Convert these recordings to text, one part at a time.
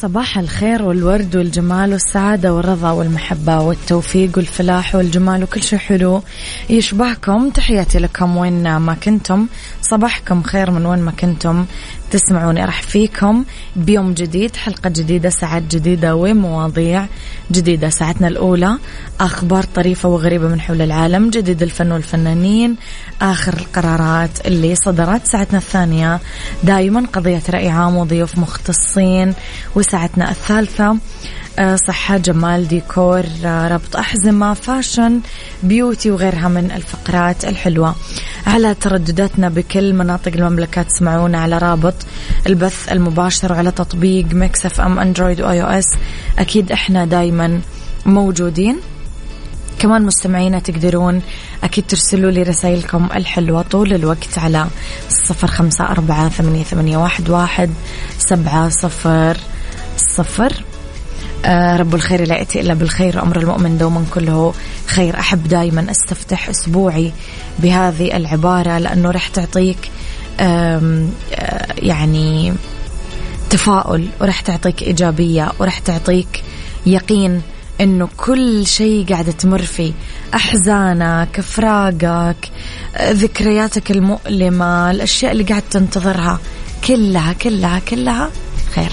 صباح الخير والورد والجمال والسعادة والرضا والمحبة والتوفيق والفلاح والجمال وكل شيء حلو يشبهكم. تحياتي لكم وين ما كنتم. صباحكم خير من وين ما كنتم. تسمعوني راح فيكم بيوم جديد حلقة جديدة ساعات جديدة ومواضيع جديدة. ساعتنا الأولى أخبار طريفة وغريبة من حول العالم جديد الفن والفنانين آخر القرارات اللي صدرت. ساعتنا الثانية دائما قضية رأي عام وضيوف مختصين. وساعتنا الثالثة صحة جمال ديكور آه، ربط أحزمة fashion beauty وغيرها من الفقرات الحلوة. على تردداتنا بكل مناطق المملكة تسمعونا على رابط البث المباشر وعلى تطبيق Mix FM Android و iOS أكيد إحنا دايما موجودين. كمان مستمعينا تقدرون أكيد ترسلوا لي رسائلكم الحلوة طول الوقت على صفر خمسة أربعة ثمانية, واحد, سبعة صفر صفر. آه رب الخير لا يأتي إلا بالخير. أمر المؤمن دوما كله خير. أحب دائما أستفتح أسبوعي بهذه العبارة لأنه رح تعطيك آه يعني تفاؤل ورح تعطيك إيجابية ورح تعطيك يقين إنه كل شيء قاعدة تمر فيه. أحزانك فراقك ذكرياتك المؤلمة الأشياء اللي قاعد تنتظرها كلها كلها كلها خير.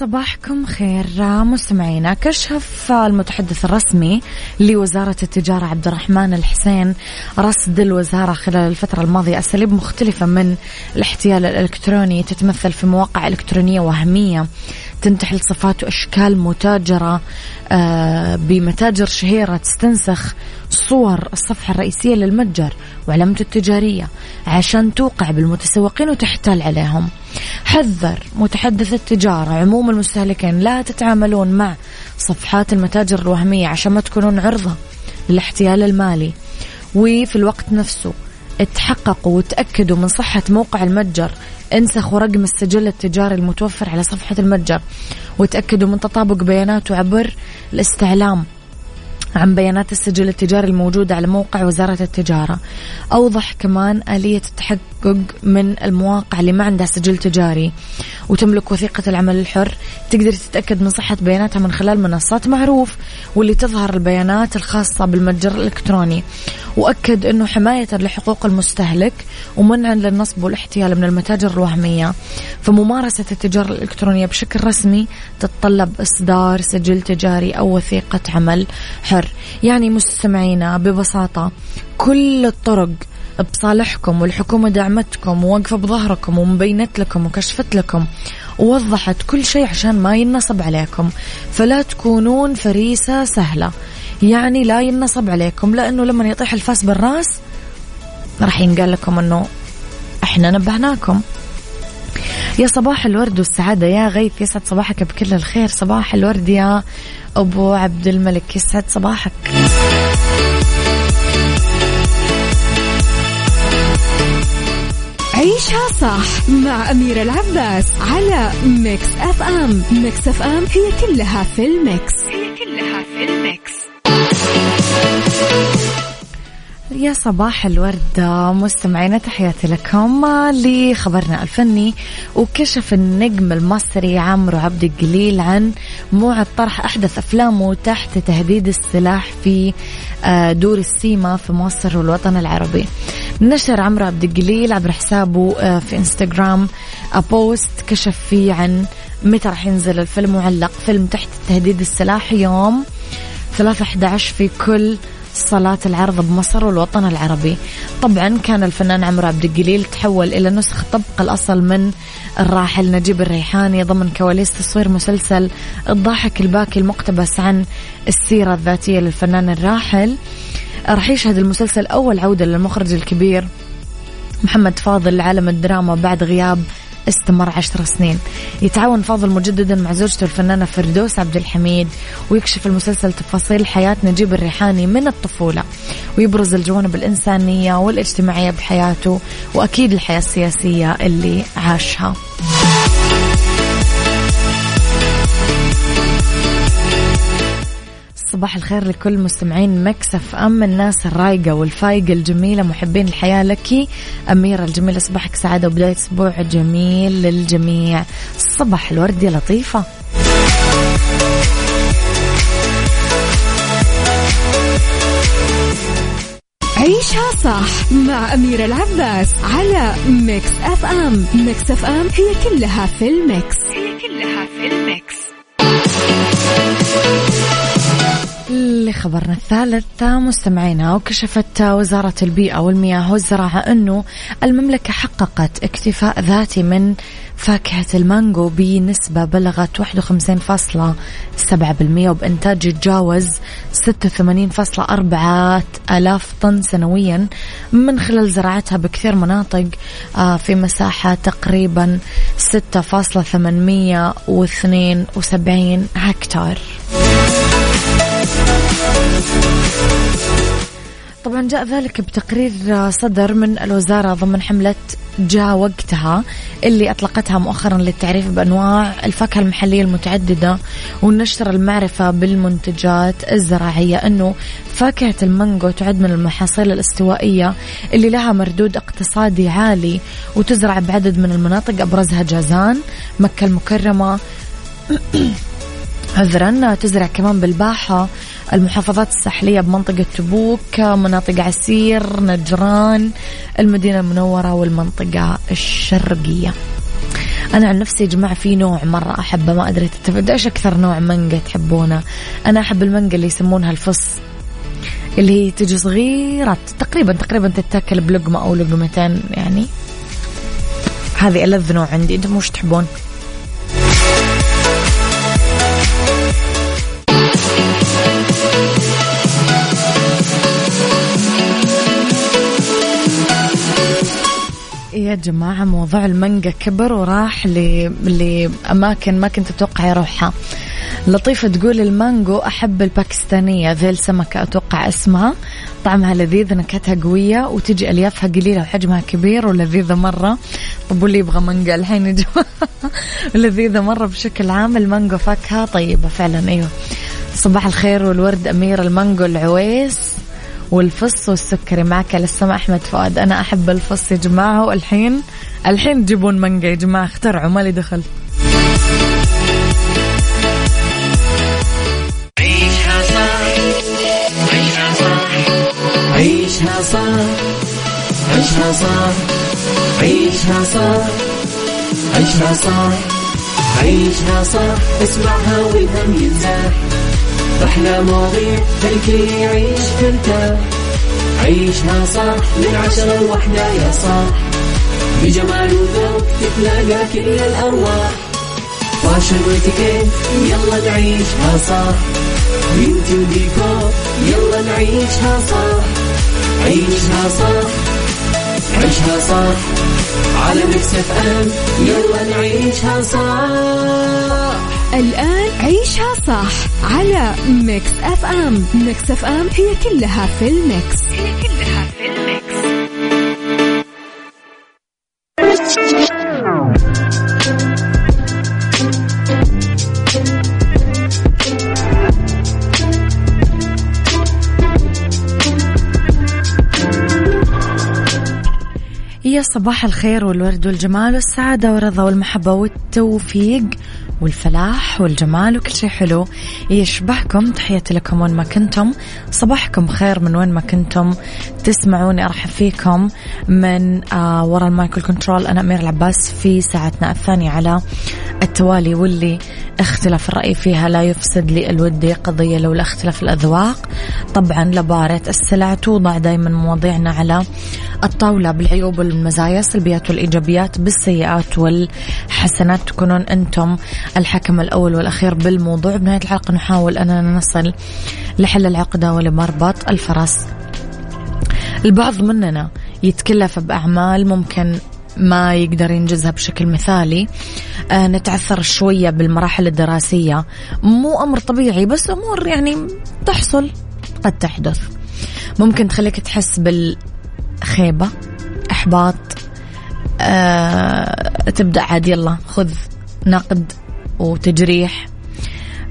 صباحكم خير. مستمعينا كشف المتحدث الرسمي لوزارة التجارة عبد الرحمن الحسين رصد الوزارة خلال الفترة الماضية أساليب مختلفة من الاحتيال الإلكتروني تتمثل في مواقع إلكترونية وهمية. تنتحل صفات وأشكال متاجرة آه، بمتاجر شهيرة تستنسخ صور الصفحة الرئيسية للمتجر وعلامته التجارية عشان توقع بالمتسوقين وتحتال عليهم. حذر متحدث التجارة عموم المستهلكين لا تتعاملون مع صفحات المتاجر الوهمية عشان ما تكونون عرضة للاحتيال المالي. وفي الوقت نفسه اتحققوا وتأكدوا من صحة موقع المتجر انسخوا رقم السجل التجاري المتوفر على صفحة المتجر وتأكدوا من تطابق بياناته عبر الاستعلام. عن بيانات السجل التجاري الموجودة على موقع وزارة التجارة. أوضح كمان آلية التحقق من المواقع اللي ما عندها سجل تجاري. وتملك وثيقة العمل الحر. تقدر تتأكد من صحة بياناتها من خلال منصات معروف واللي تظهر البيانات الخاصة بالمتجر الإلكتروني. وأكد أنه حماية لحقوق المستهلك ومنعا للنصب والاحتيال من المتاجر الوهمية. فممارسة التجارة الإلكترونية بشكل رسمي تتطلب إصدار سجل تجاري أو وثيقة عمل حر. يعني مستمعينا ببساطة كل الطرق بصالحكم والحكومة دعمتكم ووقفة بظهركم ومبينت لكم وكشفت لكم ووضحت كل شيء عشان ما ينصب عليكم. فلا تكونون فريسة سهلة. يعني لا ينصب عليكم لأنه لما يطيح الفاس بالراس راح ينقال لكم أنه إحنا نبهناكم. يا صباح الورد والسعادة يا غيث يسعد صباحك بكل الخير. صباح الورد يا أبو عبد الملك يسعد صباحك. عيشها صح مع أميرة العباس على Mix FM Mix FM هي كلها في ال mix. هي كلها في ال mix. يا صباح الورد مستمعينا تحياتي لكم لخبرنا الفني وكشف النجم المصري عمرو عبد الجليل عن موعد طرح أحدث أفلامه تحت تهديد السلاح في آه، دور السيما في مصر والوطن العربي. نشر عمرو عبد الجليل عبر حسابه آه، في إنستغرام بوست كشف فيه عن متى راح ينزل الفيلم معلق فيلم تحت تهديد السلاح يوم 3 11 في كل صلاة العرض بمصر والوطن العربي. طبعا كان الفنان عمرو عبد الجليل تحول إلى نسخة طبق الأصل من الراحل نجيب الريحاني ضمن كواليس تصوير مسلسل الضاحك الباكي المقتبس عن السيرة الذاتية للفنان الراحل. راح يشهد المسلسل أول عودة للمخرج الكبير محمد فاضل لعالم الدراما بعد غياب استمر عشر سنين. يتعاون فاضل مجددا مع زوجته الفنانة فردوس عبد الحميد ويكشف المسلسل تفاصيل حياة نجيب الريحاني من الطفولة ويبرز الجوانب الإنسانية والاجتماعية بحياته وأكيد الحياة السياسية اللي عاشها. صباح الخير لكل مستمعين مكسف أم الناس الرايقة والفايقة الجميلة محبين الحياة لك. أميرة الجميلة صباحك سعادة وبداية أسبوع جميل للجميع. صباح الورد يا لطيفة. عيشها صح مع أميرة العباس على Mix FM. Mix FM هي كلها في الميكس. هي كلها في الميكس. لخبرنا الثالث مستمعينا وكشفت وزارة البيئة والمياه والزراعة أنه المملكة حققت اكتفاء ذاتي من فاكهة المانجو بنسبة بلغت 51.7% وبإنتاج يتجاوز 86.4 ألاف طن سنويا من خلال زراعتها بكثير مناطق آه، في مساحة تقريبا 6.872 هكتار. طبعا جاء ذلك بتقرير صدر من الوزارة ضمن حملة جاء وقتها اللي أطلقتها مؤخرا للتعريف بأنواع الفاكهة المحلية المتعددة ونشر المعرفة بالمنتجات الزراعية أنه فاكهة المانجو تعد من المحاصيل الاستوائية اللي لها مردود اقتصادي عالي وتزرع بعدد من المناطق أبرزها جازان مكة المكرمة. عذرا تزرع كمان بالباحة المحافظات الساحلية بمنطقة تبوك مناطق عسير نجران المدينة المنورة والمنطقة الشرقية. أنا عن نفسي يا جماعة في نوع مرة أحبه ما أدري تتفق. إيش أكثر نوع مانجا تحبونه؟ أنا أحب المانجا اللي يسمونها الفص اللي هي تجي صغيرة تقريبا تقريبا تتاكل بلقمة أو لقمتين يعني. هذه ألذ نوع عندي. أنتم وش تحبون؟ يا جماعة موضوع المانجا كبر وراح لأماكن ما كنت أتوقع يروحها. لطيفة تقول المانجو أحب الباكستانية ذي السمكة أتوقع اسمها. طعمها لذيذ نكهتها قوية وتجي أليافها قليلة وحجمها كبير ولذيذة مرة. طب واللي يبغى مانجا الحين يا جماعة؟ لذيذة مرة بشكل عام. المانجو فاكهة طيبة فعلا أيوة. صباح الخير والورد أمير المانجو العويس. والفص والسكري معك على السماء أحمد فؤاد. أنا أحب الفص يا جماعة والحين الحين تجيبون مانجا يا جماعة اخترعوا مالي دخل. عيشها صح عيشها صح عيشها عيشها صح عيشها صح عيشها صح عيشها صح اسمعها والهم ينزاح. أحلى مواضيع الكل يعيش ترتاح عيشها صح من عشرة لوحدة يا صاح بجمال وذوق تتلاقى كل الأرواح. fashion واتيكيت يلا نعيشها صح beauty وديكور يلا نعيشها صح عيشها صح عيشها صح على Mix FM يلا نعيشها صح الآن عيشها صح على Mix FM. Mix FM هي كلها في ال mix. هي كلها في ال mix. يا صباح الخير والورد والجمال والسعادة والرضا والمحبة والتوفيق. والفلاح والجمال وكل شيء حلو يشبهكم. تحياتي لكم وين ما كنتم. صباحكم خير من وين ما كنتم. تسمعوني أرحب فيكم من آه وراء المايكل كنترول أنا أمير العباس في ساعتنا الثانية على التوالي واللي اختلاف الرأي فيها لا يفسد لي الودي قضية لولا اختلاف الأذواق. طبعا لبارة السلع توضع دائما مواضيعنا على الطاولة بالعيوب والمزايا السلبيات والإيجابيات بالسيئات والحسنات. تكونون أنتم الحكم الأول والأخير بالموضوع. بنهاية الحلقة نحاول أننا نصل لحل العقدة ولمربط الفرس. البعض مننا يتكلف بأعمال ممكن ما يقدر ينجزها بشكل مثالي. آه نتعثر شوية بالمراحل الدراسية. مو أمر طبيعي بس أمور يعني تحصل قد تحدث. ممكن تخليك تحس بالخيبة إحباط. آه تبدأ عاد يلا خذ نقد وتجريح.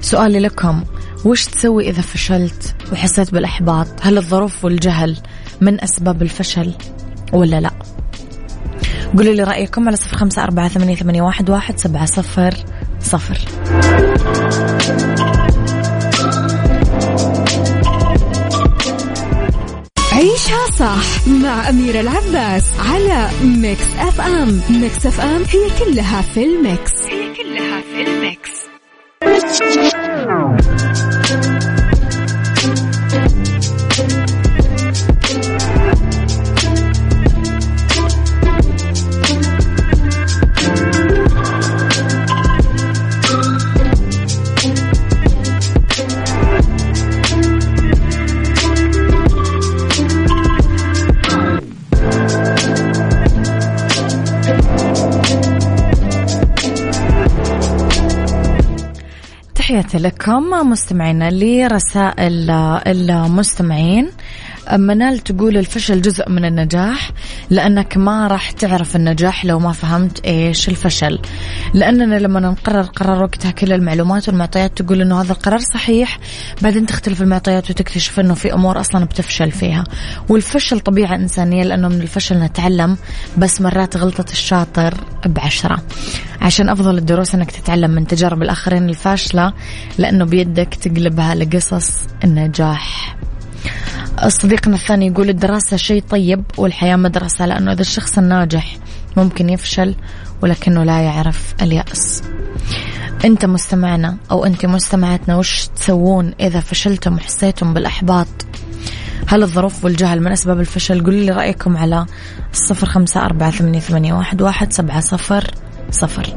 سؤالي لكم وش تسوي إذا فشلت وحسيت بالإحباط؟ هل الظروف والجهل من أسباب الفشل ولا لا؟ قولوا لي رأيكم على صفر خمسة أربعة ثمانية, ثمانية واحد, واحد سبعة صفر صفر. عيشها صح مع أميرة العباس على Mix FM. Mix FM هي كلها في ال mix. تحياتي لكم مستمعينا لرسائل المستمعين. منال تقول الفشل جزء من النجاح لأنك ما راح تعرف النجاح لو ما فهمت إيش الفشل. لأننا لما نقرر قرار وقتها كل المعلومات والمعطيات تقول أنه هذا القرار صحيح بعدين تختلف المعطيات وتكتشف أنه في أمور أصلا بتفشل فيها. والفشل طبيعة إنسانية لأنه من الفشل نتعلم بس مرات غلطة الشاطر بعشرة. عشان أفضل الدروس أنك تتعلم من تجارب الآخرين الفاشلة لأنه بيدك تقلبها لقصص النجاح. صديقنا الثاني يقول الدراسة شيء طيب والحياة مدرسة لأنه إذا الشخص الناجح ممكن يفشل ولكنه لا يعرف اليأس. أنت مستمعنا أو أنت مستمعتنا وش تسوون إذا فشلتم وحسيتم بالإحباط؟ هل الظروف والجهل من أسباب الفشل؟ قولوا لي رأيكم على صفر خمسة أربعة ثمانية, ثمانية واحد, واحد سبعة صفر صفر.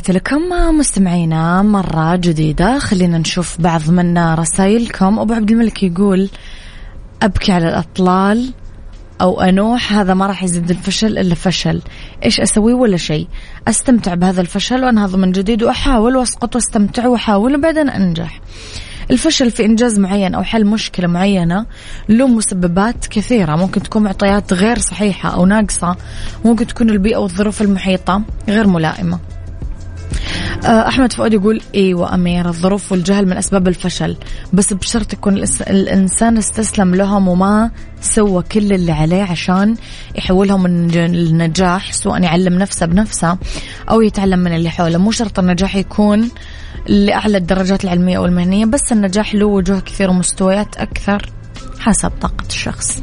تحياتي لكم مستمعينا مرة جديدة. خلينا نشوف بعض من رسائلكم. أبو عبد الملك يقول أبكي على الأطلال أو أنوح هذا ما راح يزيد الفشل إلا فشل. إيش أسوي؟ ولا شيء. أستمتع بهذا الفشل وأنهض من جديد وأحاول وأسقط وأستمتع وأحاول وبعدين أنجح. الفشل في إنجاز معين أو حل مشكلة معينة له مسببات كثيرة. ممكن تكون معطيات غير صحيحة أو ناقصة. ممكن تكون البيئة والظروف المحيطة غير ملائمة. آه، أحمد فؤاد يقول أيوه امير الظروف والجهل من أسباب الفشل بس بشرط يكون الإنسان استسلم لهم وما سوى كل اللي عليه عشان يحولهم النجاح سواء يعلم نفسه بنفسه أو يتعلم من اللي حوله. مو شرط النجاح يكون لأعلى الدرجات العلمية والمهنية بس النجاح له وجوه كثير ومستويات أكثر حسب طاقة الشخص.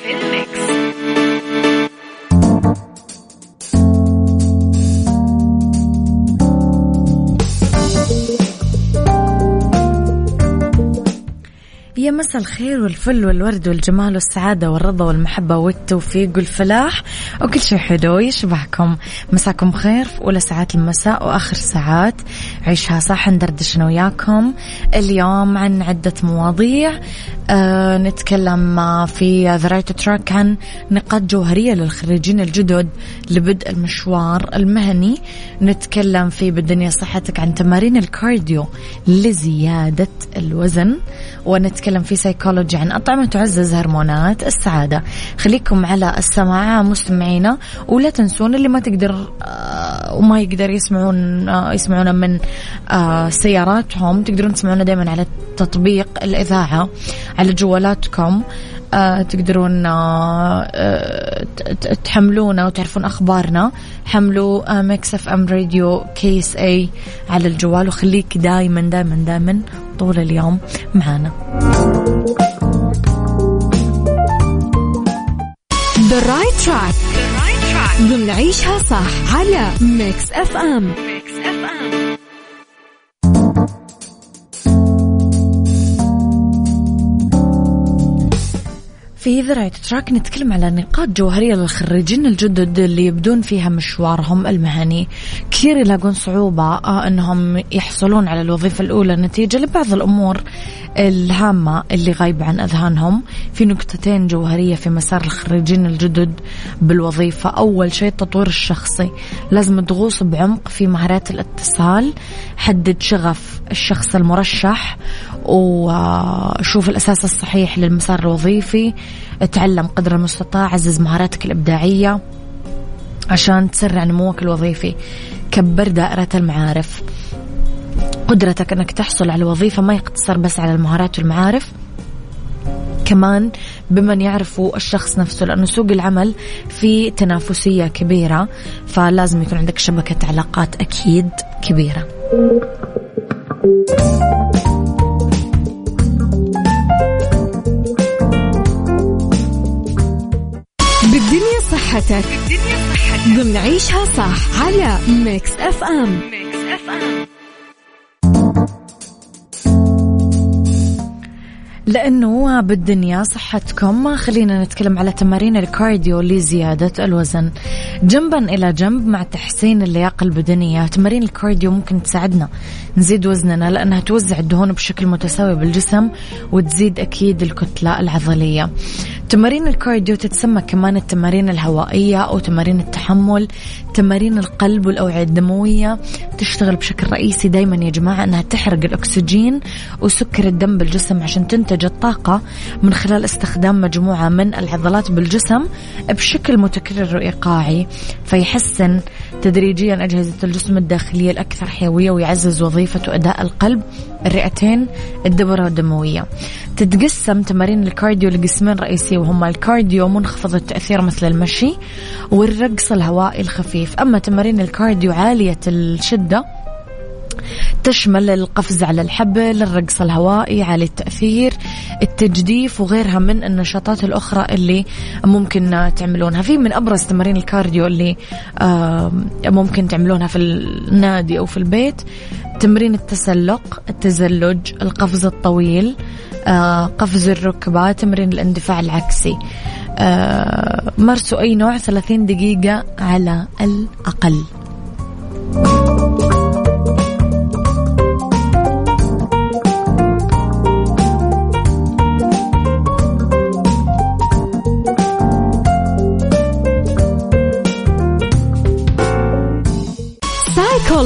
في يا مساء الخير والفل والورد والجمال والسعادة والرضا والمحبة والتوفيق والفلاح. وكل شيء حلو يشبهكم. مساكم خير في أولى ساعات المساء وآخر ساعات. عيشها صح ندردش أنا وياكم. اليوم عن عدة مواضيع. آه نتكلم في the right track عن نقاط جوهرية للخريجين الجدد لبدء المشوار المهني. نتكلم في بالدنيا صحتك عن تمارين ال cardio لزيادة الوزن. ونتكلم في سيكولوجي عن أطعمة تعزز هرمونات السعادة. خليكم على السماع مستمعينا ولا تنسون اللي ما تقدر آه، وما يقدر يسمعون آه، يسمعونا من آه، سياراتهم تقدرون تسمعونا دائما على تطبيق الإذاعة على جوالاتكم. تقدرون تحملونا وتعرفون أخبارنا. حملوا Mix FM Radio KSA على الجوال وخليك دائما دائما دائما طول اليوم معنا The right track. ضمن عيشها صح على Mix FM في the right track نتكلم على نقاط جوهرية للخريجين الجدد اللي يبدون فيها مشوارهم المهني. كثير يلاقون صعوبة آه أنهم يحصلون على الوظيفة الأولى نتيجة لبعض الأمور الهامة اللي غايبة عن أذهانهم. في نقطتين جوهرية في مسار الخريجين الجدد بالوظيفة. أول شيء التطوير الشخصي. لازم تغوص بعمق في مهارات الاتصال. حدد شغف الشخص المرشح. وشوف الأساس الصحيح للمسار الوظيفي. تعلم قدر المستطاع عزز مهاراتك الإبداعية عشان تسرع نموك الوظيفي. كبر دائرة المعارف. قدرتك أنك تحصل على وظيفة ما يقتصر بس على المهارات والمعارف. كمان بمن يعرفوا الشخص نفسه لأنه سوق العمل في تنافسية كبيرة فلازم يكون عندك شبكة علاقات أكيد كبيرة. صحتك ضمن عيشها صح على Mix FM Mix FM لأنه بالدنيا صحتكم خلينا نتكلم على تمارين ال cardio لزيادة الوزن. جنبا إلى جنب مع تحسين اللياقة البدنية تمارين ال cardio ممكن تساعدنا نزيد وزننا لأنها توزع الدهون بشكل متساوي بالجسم وتزيد أكيد الكتلة العضلية. تمارين الكارديو تتسمى كمان التمارين الهوائية أو تمارين التحمل تمارين القلب والأوعية الدموية. تشتغل بشكل رئيسي دايما يا جماعة أنها تحرق الأكسجين وسكر الدم بالجسم عشان تنتج الطاقة من خلال استخدام مجموعة من العضلات بالجسم بشكل متكرر وإيقاعي. فيحسن تدريجيا أجهزة الجسم الداخلية الأكثر حيوية ويعزز وظيفة وأداء القلب الرئتين الدورة الدموية. تتقسم تمارين الكارديو لقسمين رئيسية وهما الكارديو منخفض التأثير مثل المشي والرقص الهوائي الخفيف. أما تمارين الكارديو عالية الشدة تشمل القفز على الحبل الرقص الهوائي عالي التأثير التجديف وغيرها من النشاطات الأخرى اللي ممكن تعملونها. في من أبرز تمارين الكارديو اللي ممكن تعملونها في النادي أو في البيت تمرين التسلق التزلج القفز الطويل آه، قفز الركبة تمرين الاندفاع العكسي. آه، مارسوا أي نوع؟ 30 دقيقة على الأقل.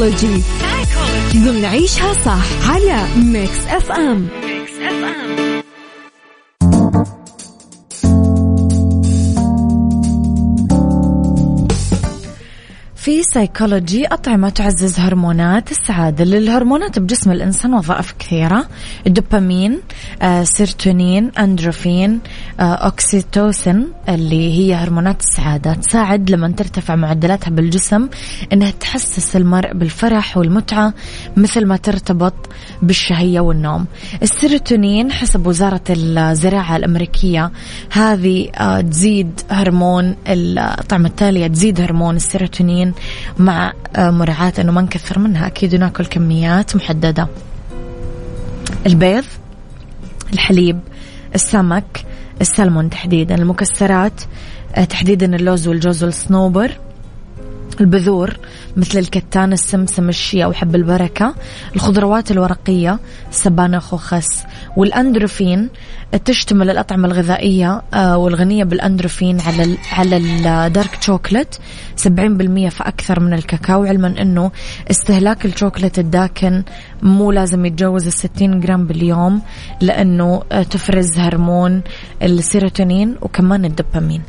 سايكولوجي ضمن عيشها صح على Mix FM Mix FM في سيكولوجي أطعمة تعزز هرمونات السعادة. للهرمونات بجسم الإنسان وظائف كثيرة. الدوبامين آه، سيروتونين أندورفين آه، أوكسيتوسين اللي هي هرمونات السعادة. تساعد لما ترتفع معدلاتها بالجسم إنها تحسس المرء بالفرح والمتعة مثل ما ترتبط بالشهية والنوم. السيروتونين حسب وزارة الزراعة الأمريكية هذه آه، تزيد هرمون الطعمة التالية تزيد هرمون السيروتونين مع آه، مراعاة أنه ما نكثر منها. أكيد ناكل كميات محددة. البيض الحليب السمك السلمون تحديدا المكسرات آه، تحديدا اللوز والجوز والصنوبر. البذور مثل الكتان السمسم الشيا وحب البركة. الخضروات الورقية سبانخ وخس. والأندروفين تشتمل الأطعمة الغذائية آه، والغنية بالأندروفين على على الدارك شوكلت 70% فأكثر من الكاكاو علما أنه استهلاك الشوكلت الداكن مو لازم يتجاوز ال 60 جرام باليوم لأنه آه، تفرز هرمون السيروتونين وكمان الدوبامين.